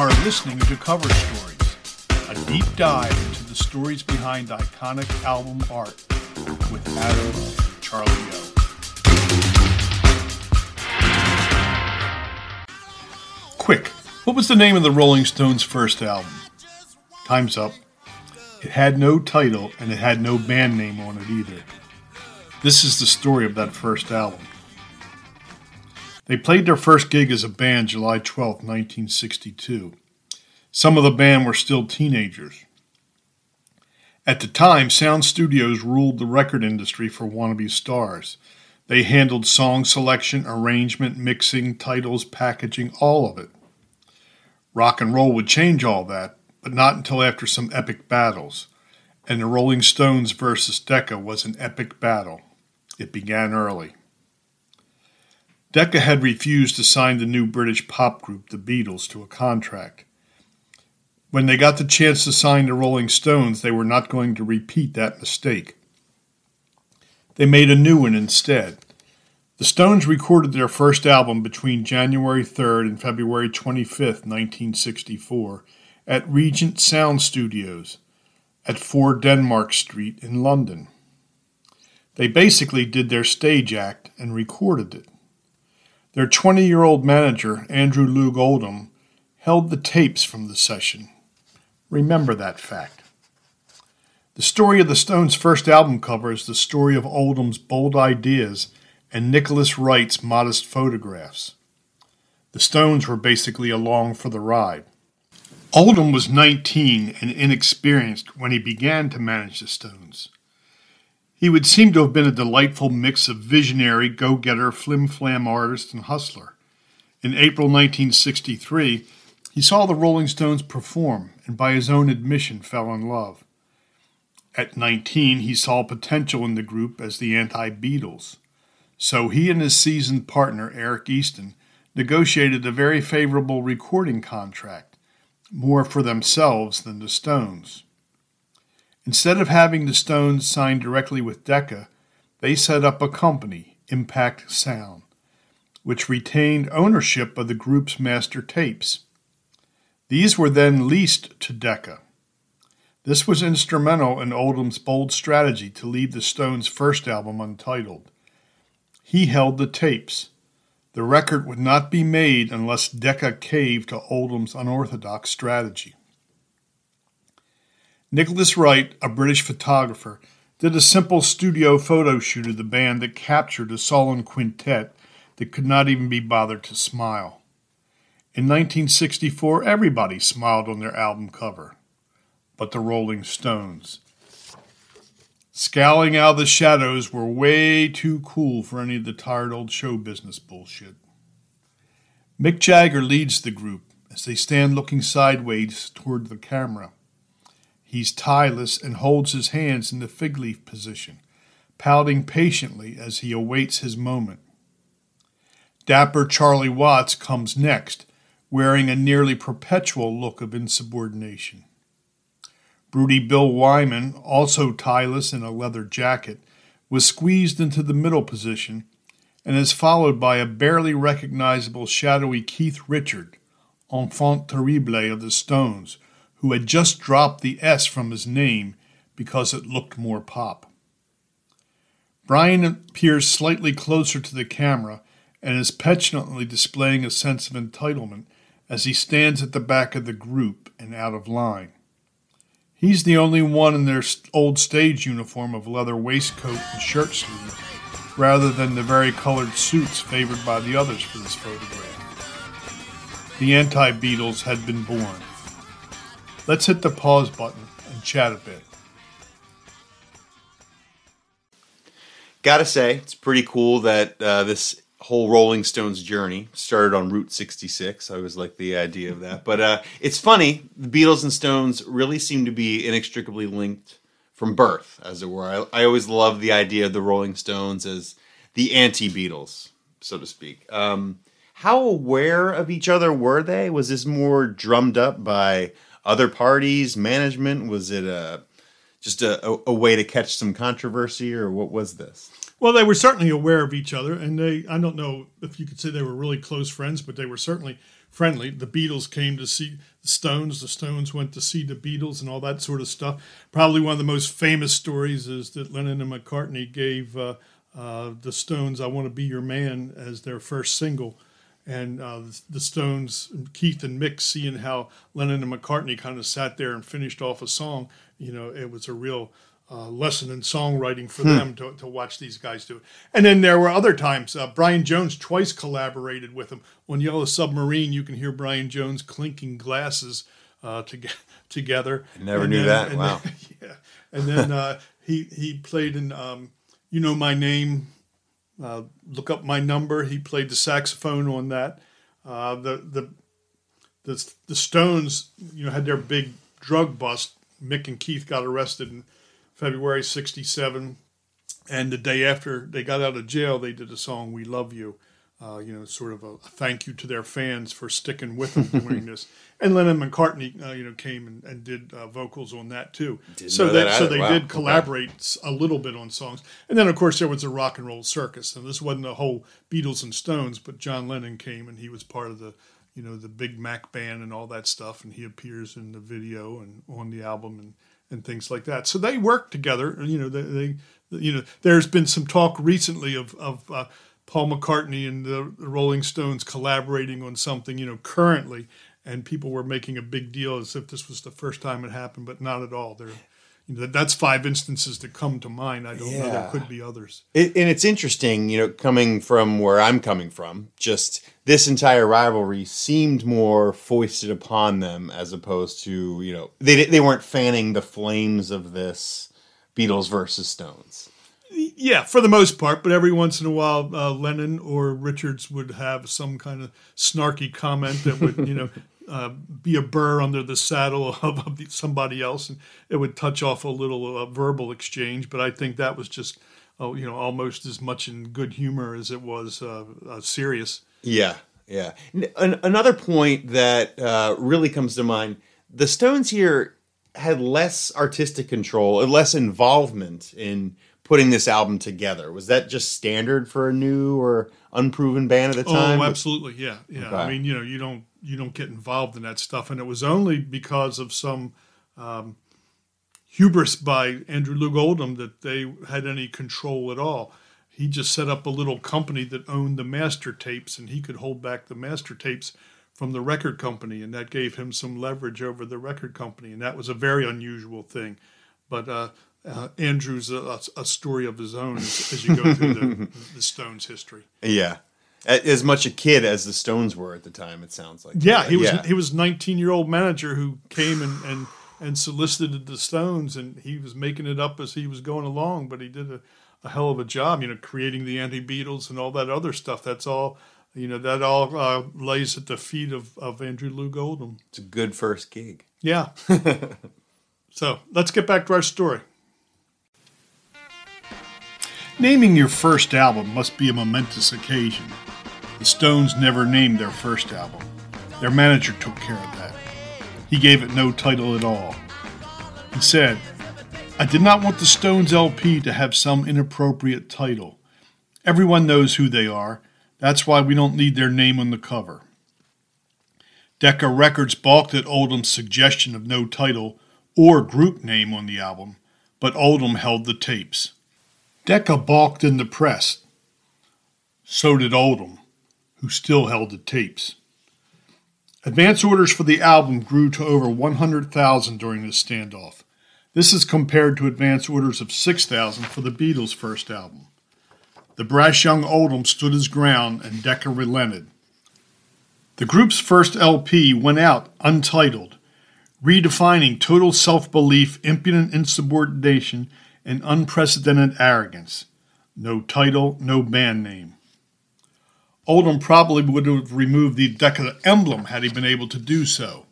are listening to Cover Stories, a deep dive into the stories behind iconic album art with Adam Charlie O. Quick, what was the name of the Rolling Stones' first album? Time's up. It had no title and it had no band name on it either. This is the story of that first album. They played their first gig as a band July 12, 1962. Some of the band were still teenagers. At the time, sound studios ruled the record industry for wannabe stars. They handled song selection, arrangement, mixing, titles, packaging, all of it. Rock and roll would change all that, but not until after some epic battles. And the Rolling Stones versus Decca was an epic battle. It began early. Decca had refused to sign the new British pop group, the Beatles, to a contract. When they got the chance to sign the Rolling Stones, they were not going to repeat that mistake. They made a new one instead. The Stones recorded their first album between January 3rd and February 25th, 1964, at Regent Sound Studios at 4 Denmark Street in London. They basically did their stage act and recorded it. Their 20 year old manager, Andrew Loog Oldham, held the tapes from the session. Remember that fact. The story of the Stones' first album cover is the story of Oldham's bold ideas and Nicholas Wright's modest photographs. The Stones were basically along for the ride. Oldham was 19 and inexperienced when he began to manage the Stones. He would seem to have been a delightful mix of visionary, go getter, flim flam artist, and hustler. In April 1963, he saw the Rolling Stones perform and, by his own admission, fell in love. At 19, he saw potential in the group as the anti Beatles. So he and his seasoned partner, Eric Easton, negotiated a very favorable recording contract, more for themselves than the Stones. Instead of having the Stones sign directly with Decca, they set up a company, Impact Sound, which retained ownership of the group's master tapes. These were then leased to Decca. This was instrumental in Oldham's bold strategy to leave the Stones' first album untitled. He held the tapes. The record would not be made unless Decca caved to Oldham's unorthodox strategy. Nicholas Wright, a British photographer, did a simple studio photo shoot of the band that captured a solemn quintet that could not even be bothered to smile. In 1964, everybody smiled on their album cover, but the Rolling Stones. Scowling out of the shadows were way too cool for any of the tired old show business bullshit. Mick Jagger leads the group as they stand looking sideways toward the camera. He's tieless and holds his hands in the fig leaf position, pouting patiently as he awaits his moment. Dapper Charlie Watts comes next, wearing a nearly perpetual look of insubordination. Broody Bill Wyman, also tieless in a leather jacket, was squeezed into the middle position and is followed by a barely recognizable shadowy Keith Richard, enfant terrible of the Stones, who had just dropped the S from his name because it looked more pop. Brian appears slightly closer to the camera and is petulantly displaying a sense of entitlement as he stands at the back of the group and out of line. He's the only one in their old stage uniform of leather waistcoat and shirt sleeves, rather than the vari-colored suits favored by the others for this photograph. The anti Beatles had been born. Let's hit the pause button and chat a bit. Gotta say, it's pretty cool that uh, this whole Rolling Stones journey started on Route 66. I always like the idea of that. But uh, it's funny, the Beatles and Stones really seem to be inextricably linked from birth, as it were. I, I always love the idea of the Rolling Stones as the anti Beatles, so to speak. Um, how aware of each other were they? Was this more drummed up by other parties, management? Was it a just a, a, a way to catch some controversy, or what was this? Well, they were certainly aware of each other, and they, I don't know if you could say they were really close friends, but they were certainly friendly. The Beatles came to see the Stones, the Stones went to see the Beatles, and all that sort of stuff. Probably one of the most famous stories is that Lennon and McCartney gave uh, uh, the Stones I Want to Be Your Man as their first single. And uh, the Stones, Keith and Mick, seeing how Lennon and McCartney kind of sat there and finished off a song, you know, it was a real uh, lesson in songwriting for hmm. them to, to watch these guys do it. And then there were other times. Uh, Brian Jones twice collaborated with him on Yellow Submarine. You can hear Brian Jones clinking glasses uh, to, together. I never and knew then, that. Wow. Then, yeah, and then uh, he he played in um, You Know My Name. Uh, look up my number. He played the saxophone on that. Uh, the the the the Stones, you know, had their big drug bust. Mick and Keith got arrested in February 67. And the day after they got out of jail, they did a song, We Love You. Uh, you know, sort of a, thank you to their fans for sticking with them during this. And Lennon McCartney, uh, you know, came and, and did uh, vocals on that too. Didn't so that, so they wow. did collaborate okay. a little bit on songs. And then, of course, there was a rock and roll circus. And this wasn't the whole Beatles and Stones, but John Lennon came and he was part of the, you know, the Big Mac band and all that stuff. And he appears in the video and on the album and and things like that. So they work together. You know, they, they you know, there's been some talk recently of of uh, Paul McCartney and the, the Rolling Stones collaborating on something. You know, currently, and people were making a big deal as if this was the first time it happened, but not at all. They're you know, that's five instances that come to mind. I don't yeah. know. There could be others. It, and it's interesting, you know, coming from where I'm coming from, just this entire rivalry seemed more foisted upon them as opposed to, you know, they, they weren't fanning the flames of this Beatles versus Stones. Yeah, for the most part, but every once in a while, uh, Lennon or Richards would have some kind of snarky comment that would, you know, uh, be a burr under the saddle of, of, somebody else, and it would touch off a little uh, verbal exchange. But I think that was just, uh, you know, almost as much in good humor as it was uh, uh, serious. Yeah, yeah. N- another point that really comes to mind: the Stones here had less artistic control less involvement in putting this album together. Was that just standard for a new or unproven band at the time? Oh, absolutely. Yeah, yeah. Okay. I mean, you know, you don't you don't get involved in that stuff. And it was only because of some um, hubris by Andrew Loog Oldham that they had any control at all. He just set up a little company that owned the master tapes, and he could hold back the master tapes from the record company, and that gave him some leverage over the record company, and that was a very unusual thing. But uh, uh, Andrew's a, a, story of his own as, as you go through the, the Stones' history. Yeah, as much a kid as the Stones were at the time. It sounds like. Yeah, he was. Yeah. He was nineteen year old manager who came and, and and solicited the Stones, and he was making it up as he was going along. But he did a, a hell of a job, you know, creating the anti Beatles and all that other stuff. That's all. You know, that all uh, lays at the feet of, of Andrew Loog Oldham. It's a good first gig. Yeah. so let's get back to our story. Naming your first album must be a momentous occasion. The Stones never named their first album. Their manager took care of that. He gave it no title at all. He said, I did not want the Stones LP to have some inappropriate title. Everyone knows who they are. That's why we don't need their name on the cover. Decca Records balked at Oldham's suggestion of no title or group name on the album, but Oldham held the tapes. Decca balked in the press. So did Oldham who still held the tapes. Advance orders for the album grew to over 100,000 during this standoff. This is compared to advance orders of 6,000 for the Beatles' first album. The brash young Oldham stood his ground and Decca relented. The group's first LP went out untitled, redefining total self belief, impudent insubordination, and unprecedented arrogance. No title, no band name. Oldham probably would have removed the Decca emblem had he been able to do so.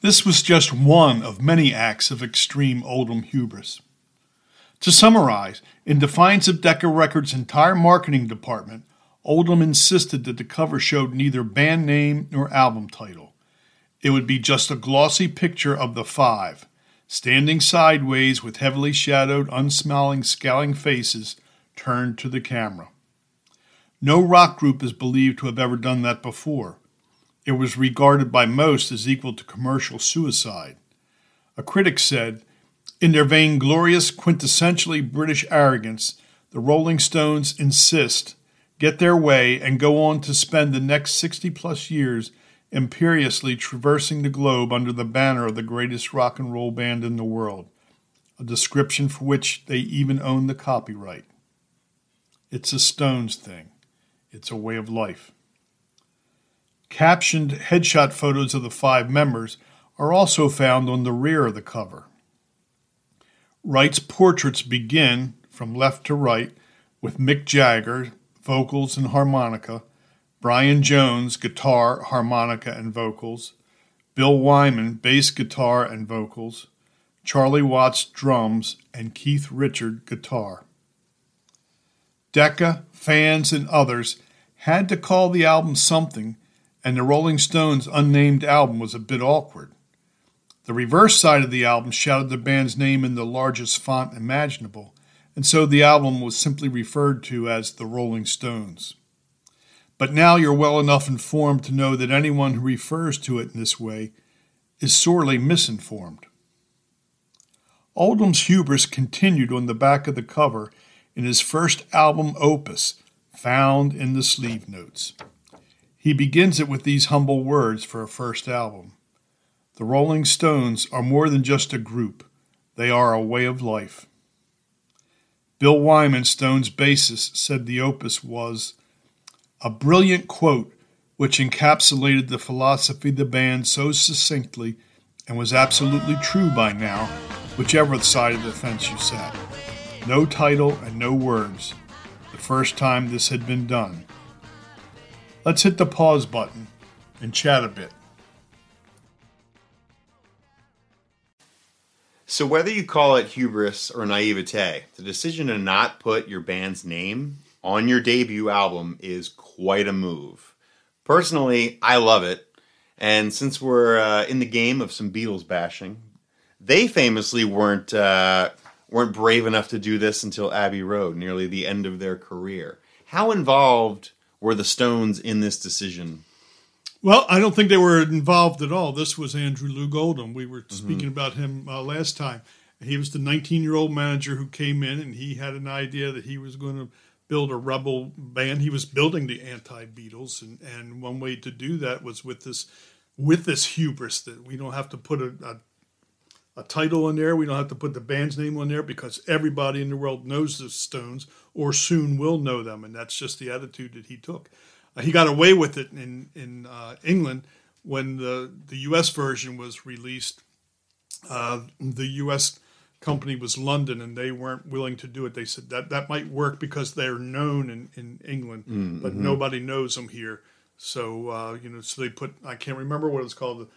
This was just one of many acts of extreme Oldham hubris. To summarize, in defiance of Decca Records' entire marketing department, Oldham insisted that the cover showed neither band name nor album title. It would be just a glossy picture of the five, standing sideways with heavily shadowed, unsmiling, scowling faces turned to the camera. No rock group is believed to have ever done that before. It was regarded by most as equal to commercial suicide. A critic said, In their vainglorious, quintessentially British arrogance, the Rolling Stones insist, get their way, and go on to spend the next 60 plus years imperiously traversing the globe under the banner of the greatest rock and roll band in the world, a description for which they even own the copyright. It's a Stones thing. It's a way of life. Captioned headshot photos of the five members are also found on the rear of the cover. Wright's portraits begin, from left to right, with Mick Jagger, vocals and harmonica, Brian Jones, guitar, harmonica, and vocals, Bill Wyman, bass guitar and vocals, Charlie Watts, drums, and Keith Richard, guitar. Decca, fans, and others had to call the album something, and the Rolling Stones' unnamed album was a bit awkward. The reverse side of the album shouted the band's name in the largest font imaginable, and so the album was simply referred to as The Rolling Stones. But now you're well enough informed to know that anyone who refers to it in this way is sorely misinformed. Oldham's hubris continued on the back of the cover in his first album opus, found in the sleeve notes. He begins it with these humble words for a first album The Rolling Stones are more than just a group, they are a way of life. Bill Wyman, Stone's bassist, said the opus was a brilliant quote which encapsulated the philosophy of the band so succinctly and was absolutely true by now, whichever side of the fence you sat. No title and no words. The first time this had been done. Let's hit the pause button and chat a bit. So, whether you call it hubris or naivete, the decision to not put your band's name on your debut album is quite a move. Personally, I love it. And since we're uh, in the game of some Beatles bashing, they famously weren't uh, weren't brave enough to do this until Abbey Road, nearly the end of their career. How involved were the Stones in this decision? Well, I don't think they were involved at all. This was Andrew Loog Oldham. We were speaking mm-hmm. about him uh, last time. He was the 19 year old manager who came in and he had an idea that he was going to build a rebel band. He was building the anti Beatles, and, and one way to do that was with this with this hubris that we don't have to put a, a, a title in there, we don't have to put the band's name on there because everybody in the world knows the Stones or soon will know them, and that's just the attitude that he took. Uh, he got away with it in in uh, England when the the U.S. version was released. Uh, the U.S company was London, and they weren't willing to do it. They said that that might work because they're known in, in England, mm-hmm. but nobody knows them here. So uh, you know, so they put I can't remember what it's called.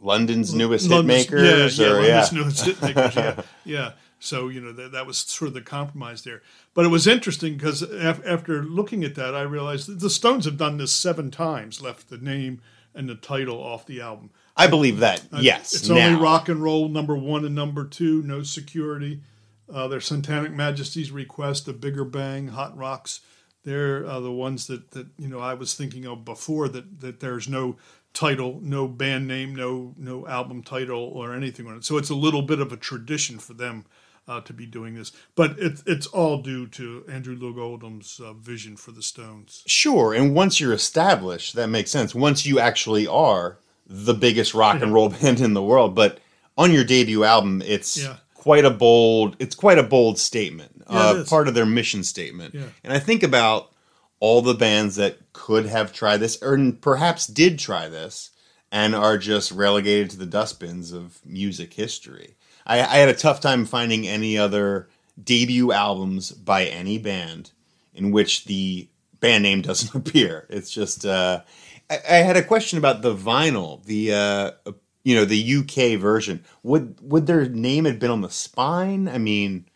London's newest London's, hitmakers, yeah, yeah, or, London's yeah. newest hitmakers, yeah, yeah. So you know that that was sort of the compromise there. But it was interesting because af- after looking at that, I realized that the Stones have done this seven times, left the name and the title off the album. I believe that. Yes, it's now. only rock and roll number one and number two. No security. Uh, their Satanic Majesty's request, the Bigger Bang, Hot Rocks. They're uh, the ones that, that you know I was thinking of before. That that there's no title, no band name, no no album title or anything on it. So it's a little bit of a tradition for them uh, to be doing this. But it's it's all due to Andrew Loog Oldham's uh, vision for the Stones. Sure, and once you're established, that makes sense. Once you actually are the biggest rock and roll band in the world, but on your debut album, it's yeah. quite a bold. It's quite a bold statement. Yeah, uh, part of their mission statement. Yeah. And I think about all the bands that could have tried this, or perhaps did try this, and are just relegated to the dustbins of music history. I, I had a tough time finding any other debut albums by any band in which the band name doesn't appear. It's just uh, I, I had a question about the vinyl, the uh, you know the UK version. Would would their name have been on the spine? I mean,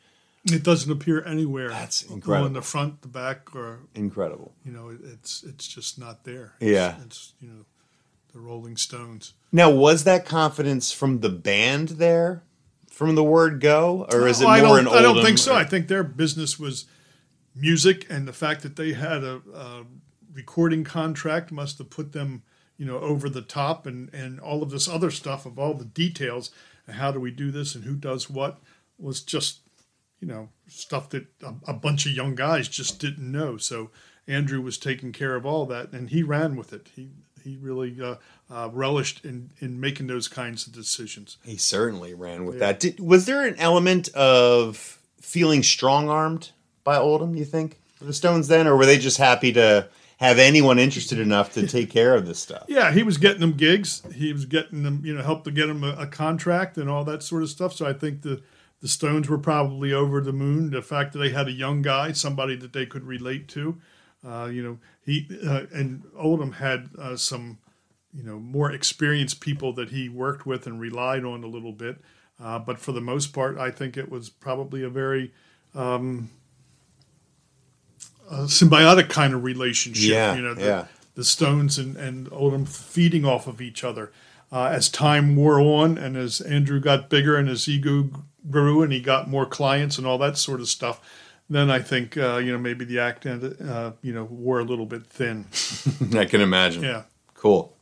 it doesn't appear anywhere. That's incredible. On the front, the back, or incredible. You know, it's it's just not there. Yeah, it's, it's you know the Rolling Stones. Now, was that confidence from the band there, from the word go, or is it more an I don't think so. I think their business was music and the fact that they had a, a recording contract must have put them, you know, over the top and, and all of this other stuff of all the details how do we do this and who does what was just, you know, stuff that a, a bunch of young guys just didn't know. So Andrew was taking care of all that and he ran with it. He, he really uh, uh, relished in, in making those kinds of decisions. He certainly ran with yeah. that. Did, was there an element of feeling strong armed by Oldham, you think, the Stones then? Or were they just happy to have anyone interested enough to take care of this stuff? Yeah, he was getting them gigs. He was getting them, you know, helped to get them a, a contract and all that sort of stuff. So I think the, the Stones were probably over the moon. The fact that they had a young guy, somebody that they could relate to. Uh, you know, he uh, and Oldham had uh, some, you know, more experienced people that he worked with and relied on a little bit. Uh, but for the most part, I think it was probably a very um, a symbiotic kind of relationship. Yeah, you know, the, yeah. the Stones and, and Oldham feeding off of each other. Uh, as time wore on and as Andrew got bigger and his ego grew and he got more clients and all that sort of stuff, then I think uh, you know maybe the act uh, you know wore a little bit thin. I can imagine. Yeah. Cool.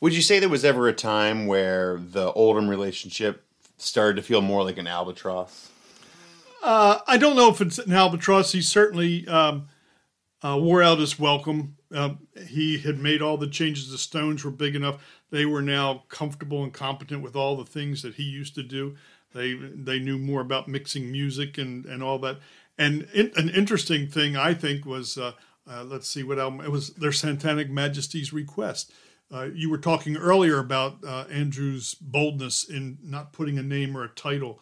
Would you say there was ever a time where the Oldham relationship started to feel more like an albatross? Uh, I don't know if it's an albatross. He certainly um, uh, wore out his welcome. Uh, he had made all the changes. The Stones were big enough; they were now comfortable and competent with all the things that he used to do. They they knew more about mixing music and and all that. And in, an interesting thing I think was uh, uh, let's see what album it was. Their Satanic Majesty's Request. Uh, you were talking earlier about Andrew's boldness in not putting a name or a title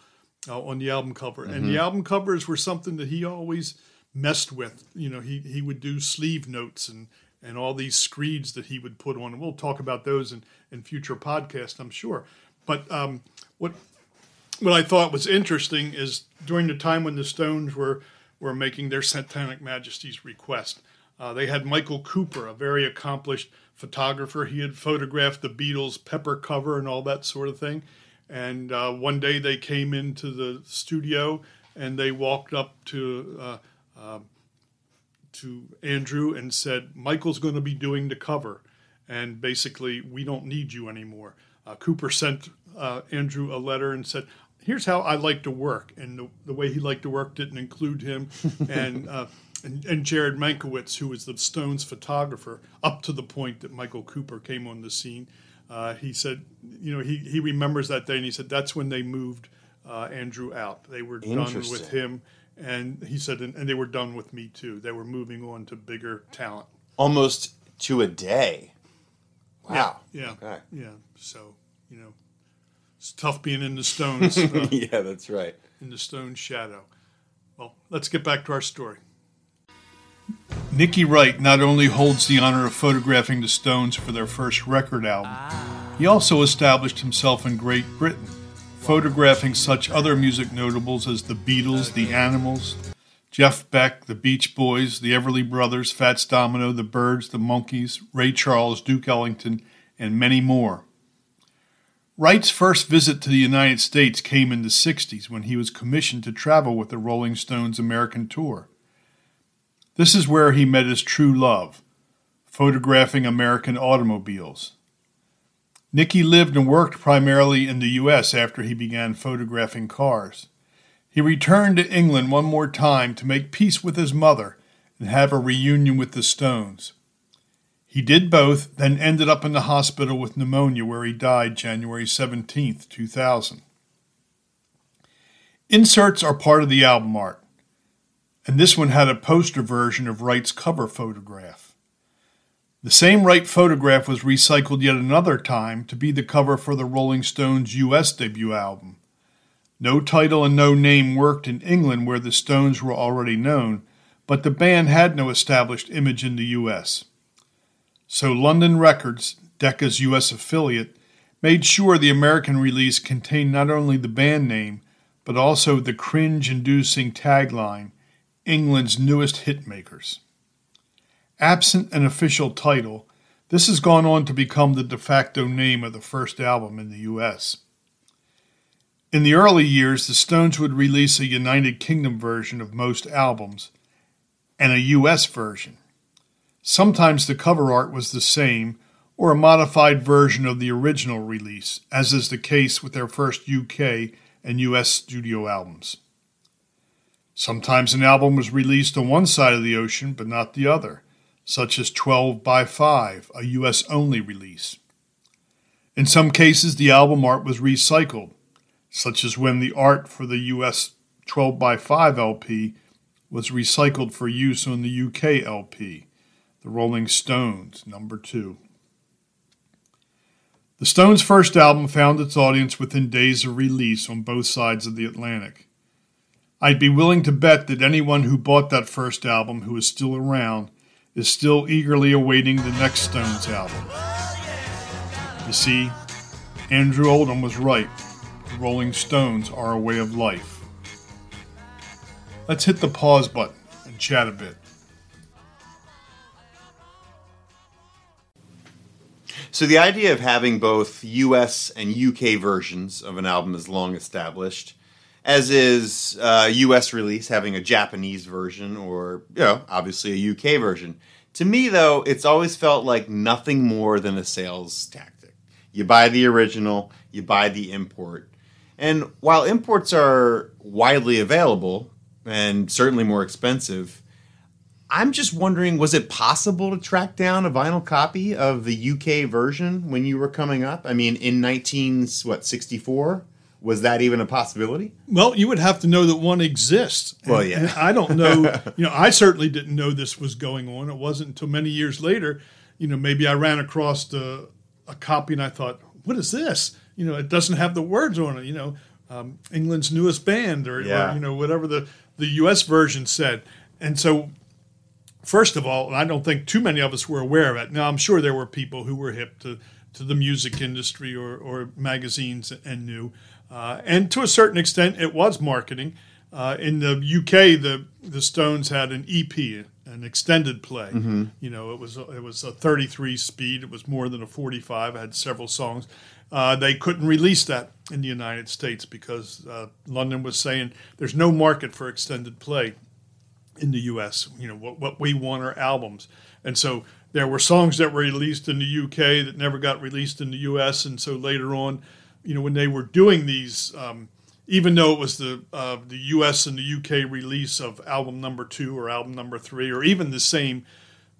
uh, on the album cover, mm-hmm. and the album covers were something that he always messed with. You know, he he would do sleeve notes and and all these screeds that he would put on. And we'll talk about those in, in future podcasts, I'm sure. But um, what what I thought was interesting is during the time when the Stones were were making their Satanic Majesty's request, uh, they had Michael Cooper, a very accomplished photographer. He had photographed the Beatles' Pepper cover and all that sort of thing. And uh, one day they came into the studio and they walked up to uh, uh to Andrew and said, "Michael's going to be doing the cover, and basically we don't need you anymore." Uh, Cooper sent uh, Andrew a letter and said, here's how I like to work, and the, the way he liked to work didn't include him and, uh, and, and Gered Mankowitz, who was the Stones photographer, up to the point that Michael Cooper came on the scene. Uh, he said, you know, he he remembers that day, and he said that's when they moved uh, Andrew out. They were done with him, and he said, and, and they were done with me too. They were moving on to bigger talent. Almost to a day. Wow. Yeah. Yeah. Okay. yeah. So you know, it's tough being in the stones. Uh, yeah, that's right. In the stone shadow. Well, let's get back to our story. Nicky Wright not only holds the honor of photographing the Stones for their first record album, he also established himself in Great Britain, photographing such other music notables as the Beatles, the Animals, Jeff Beck, the Beach Boys, the Everly Brothers, Fats Domino, the Byrds, the Monkees, Ray Charles, Duke Ellington, and many more. Wright's first visit to the United States came in the 60s when he was commissioned to travel with the Rolling Stones American tour. This is where he met his true love, photographing American automobiles. Nicky lived and worked primarily in the U.S. after he began photographing cars. He returned to England one more time to make peace with his mother and have a reunion with the Stones. He did both, then ended up in the hospital with pneumonia, where he died January 17, 2000. Inserts are part of the album art, and this one had a poster version of Wright's cover photograph. The same Wright photograph was recycled yet another time to be the cover for the Rolling Stones' US debut album. No title and no name worked in England where the Stones were already known, but the band had no established image in the US. So London Records, Decca's US affiliate, made sure the American release contained not only the band name, but also the cringe inducing tagline England's newest hitmakers. Absent an official title, this has gone on to become the de facto name of the first album in the US. In the early years, the Stones would release a United Kingdom version of most albums, and a US version. Sometimes the cover art was the same or a modified version of the original release, as is the case with their first UK and US studio albums. Sometimes an album was released on one side of the ocean but not the other, such as 12 by 5, a US only release. In some cases, the album art was recycled, such as when the art for the US 12 by 5 LP was recycled for use on the UK LP, The Rolling Stones, number 2. The Stones' first album found its audience within days of release on both sides of the Atlantic. I'd be willing to bet that anyone who bought that first album who is still around is still eagerly awaiting the next Stones album. You see, Andrew Oldham was right. The Rolling Stones are a way of life. Let's hit the pause button and chat a bit. So the idea of having both US and UK versions of an album is long established, as is uh, US release having a Japanese version or, you know, obviously a UK version. To me, though, it's always felt like nothing more than a sales tactic. You buy the original, you buy the import. And while imports are widely available and certainly more expensive, I'm just wondering was it possible to track down a vinyl copy of the UK version when you were coming up? I mean, in 19 what 64? Was that even a possibility? Well, you would have to know that one exists. Well, yeah. I don't know. You know, I certainly didn't know this was going on. It wasn't until many years later. You know, maybe I ran across the, a copy and I thought, "What is this?" You know, it doesn't have the words on it. You know, um, England's newest band, or, Yeah. or you know, whatever the the U.S. version said. And so First of all, I don't think too many of us were aware of it. Now, I'm sure there were people who were hip to, to the music industry or, or magazines and knew. Uh, and to a certain extent, it was marketing. Uh, in the UK, the the Stones had an EP, an extended play. You know, it was it was a 33 speed. It was more than a 45. It had several songs. Uh, they couldn't release that in the United States because uh, London was saying there's no market for extended play in the U.S. You know what what we want are albums, and so there were songs that were released in the U.K. that never got released in the U.S. And so later on, you know, when they were doing these, um, even though it was the uh, the U.S. and the U.K. release of album number two or album number three, or even the same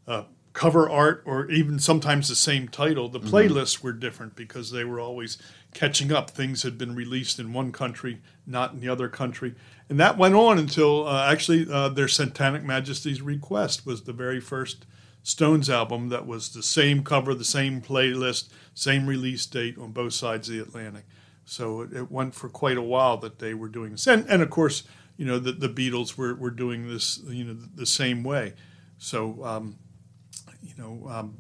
uh, cover art, or even sometimes the same title, the playlists were different because they were always catching up. Things had been released in one country, not in the other country. And that went on until uh, actually uh, their Satanic Majesty's Request was the very first Stones album that was the same cover, the same playlist, same release date on both sides of the Atlantic. So it, it went for quite a while that they were doing this. And, and of course, you know, the, the Beatles were, were doing this, you know, the, the same way. So, um, you know, um,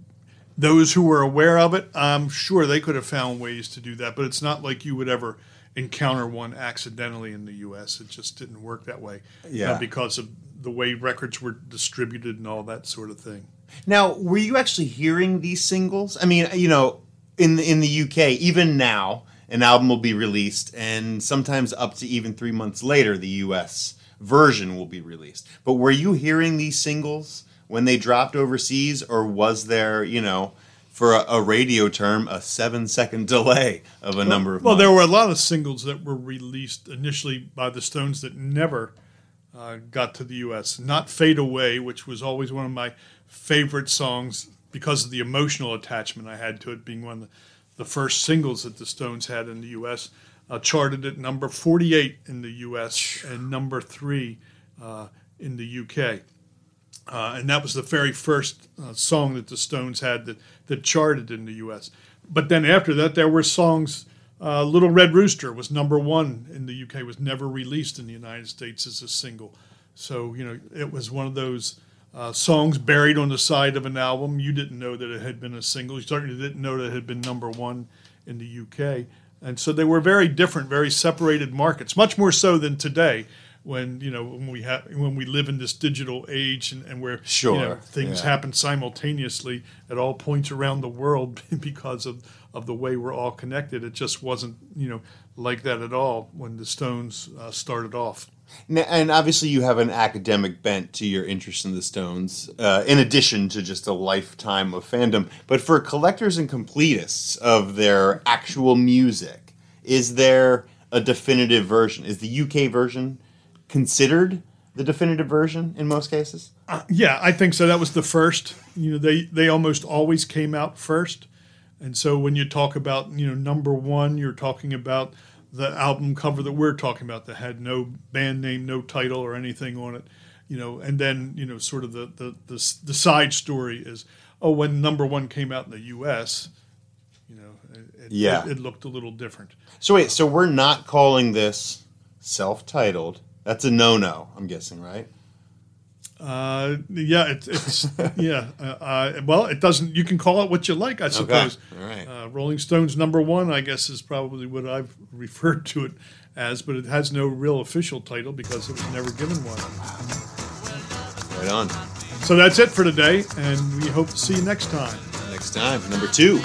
those who were aware of it, I'm sure they could have found ways to do that, but it's not like you would ever encounter one accidentally in the U.S. It just didn't work that way, Yeah. uh, because of the way records were distributed and all that sort of thing. Now, were you actually hearing these singles? I mean, you know, in the, in the UK, even now, an album will be released, and sometimes up to even three months later, the US version will be released. But were you hearing these singles when they dropped overseas, or was there, you know, for a, a radio term, a seven second delay of a number of Well, months? there were a lot of singles that were released initially by the Stones that never uh, got to the U.S. Not "Fade Away," which was always one of my favorite songs because of the emotional attachment I had to it, being one of the, first singles that the Stones had in the U.S. Uh, charted at number 48 in the U.S. and number three uh, in the U.K. Uh, and that was the very first uh, song that the Stones had that, that charted in the U.S. But then after that, there were songs. Uh, Little Red Rooster was number one in the UK. Was never released in the United States as a single. So you know, it was one of those uh, songs buried on the side of an album. You didn't know that it had been a single. You certainly didn't know that it had been number one in the UK. And so they were very different, very separated markets, much more so than today. When you know when we have when we live in this digital age and, and where you know, things yeah. happen simultaneously at all points around the world because of, of the way we're all connected. It just wasn't you know like that at all when the Stones uh, started off. And obviously, you have an academic bent to your interest in the Stones, uh, in addition to just a lifetime of fandom. But for collectors and completists of their actual music, is there a definitive version? Is the UK version considered the definitive version in most cases? Uh, yeah, I think so. That was the first. You know, they they almost always came out first, and so when you talk about you know number one, you're talking about the album cover that we're talking about that had no band name, no title or anything on it. You know, and then you know, sort of the the the, the side story is, oh, when number one came out in the U.S., you know, it, yeah, it, it looked a little different. So wait, so we're not calling this self-titled that's a no-no. I'm guessing, right? Uh, yeah, it, it's yeah. Uh, uh, well, it doesn't. You can call it what you like, I suppose. Okay. All right. Uh, Rolling Stones number one, I guess, is probably what I've referred to it as, but it has no real official title because it was never given one. Right on. So that's it for today, and we hope to see you next time. Next time, number two.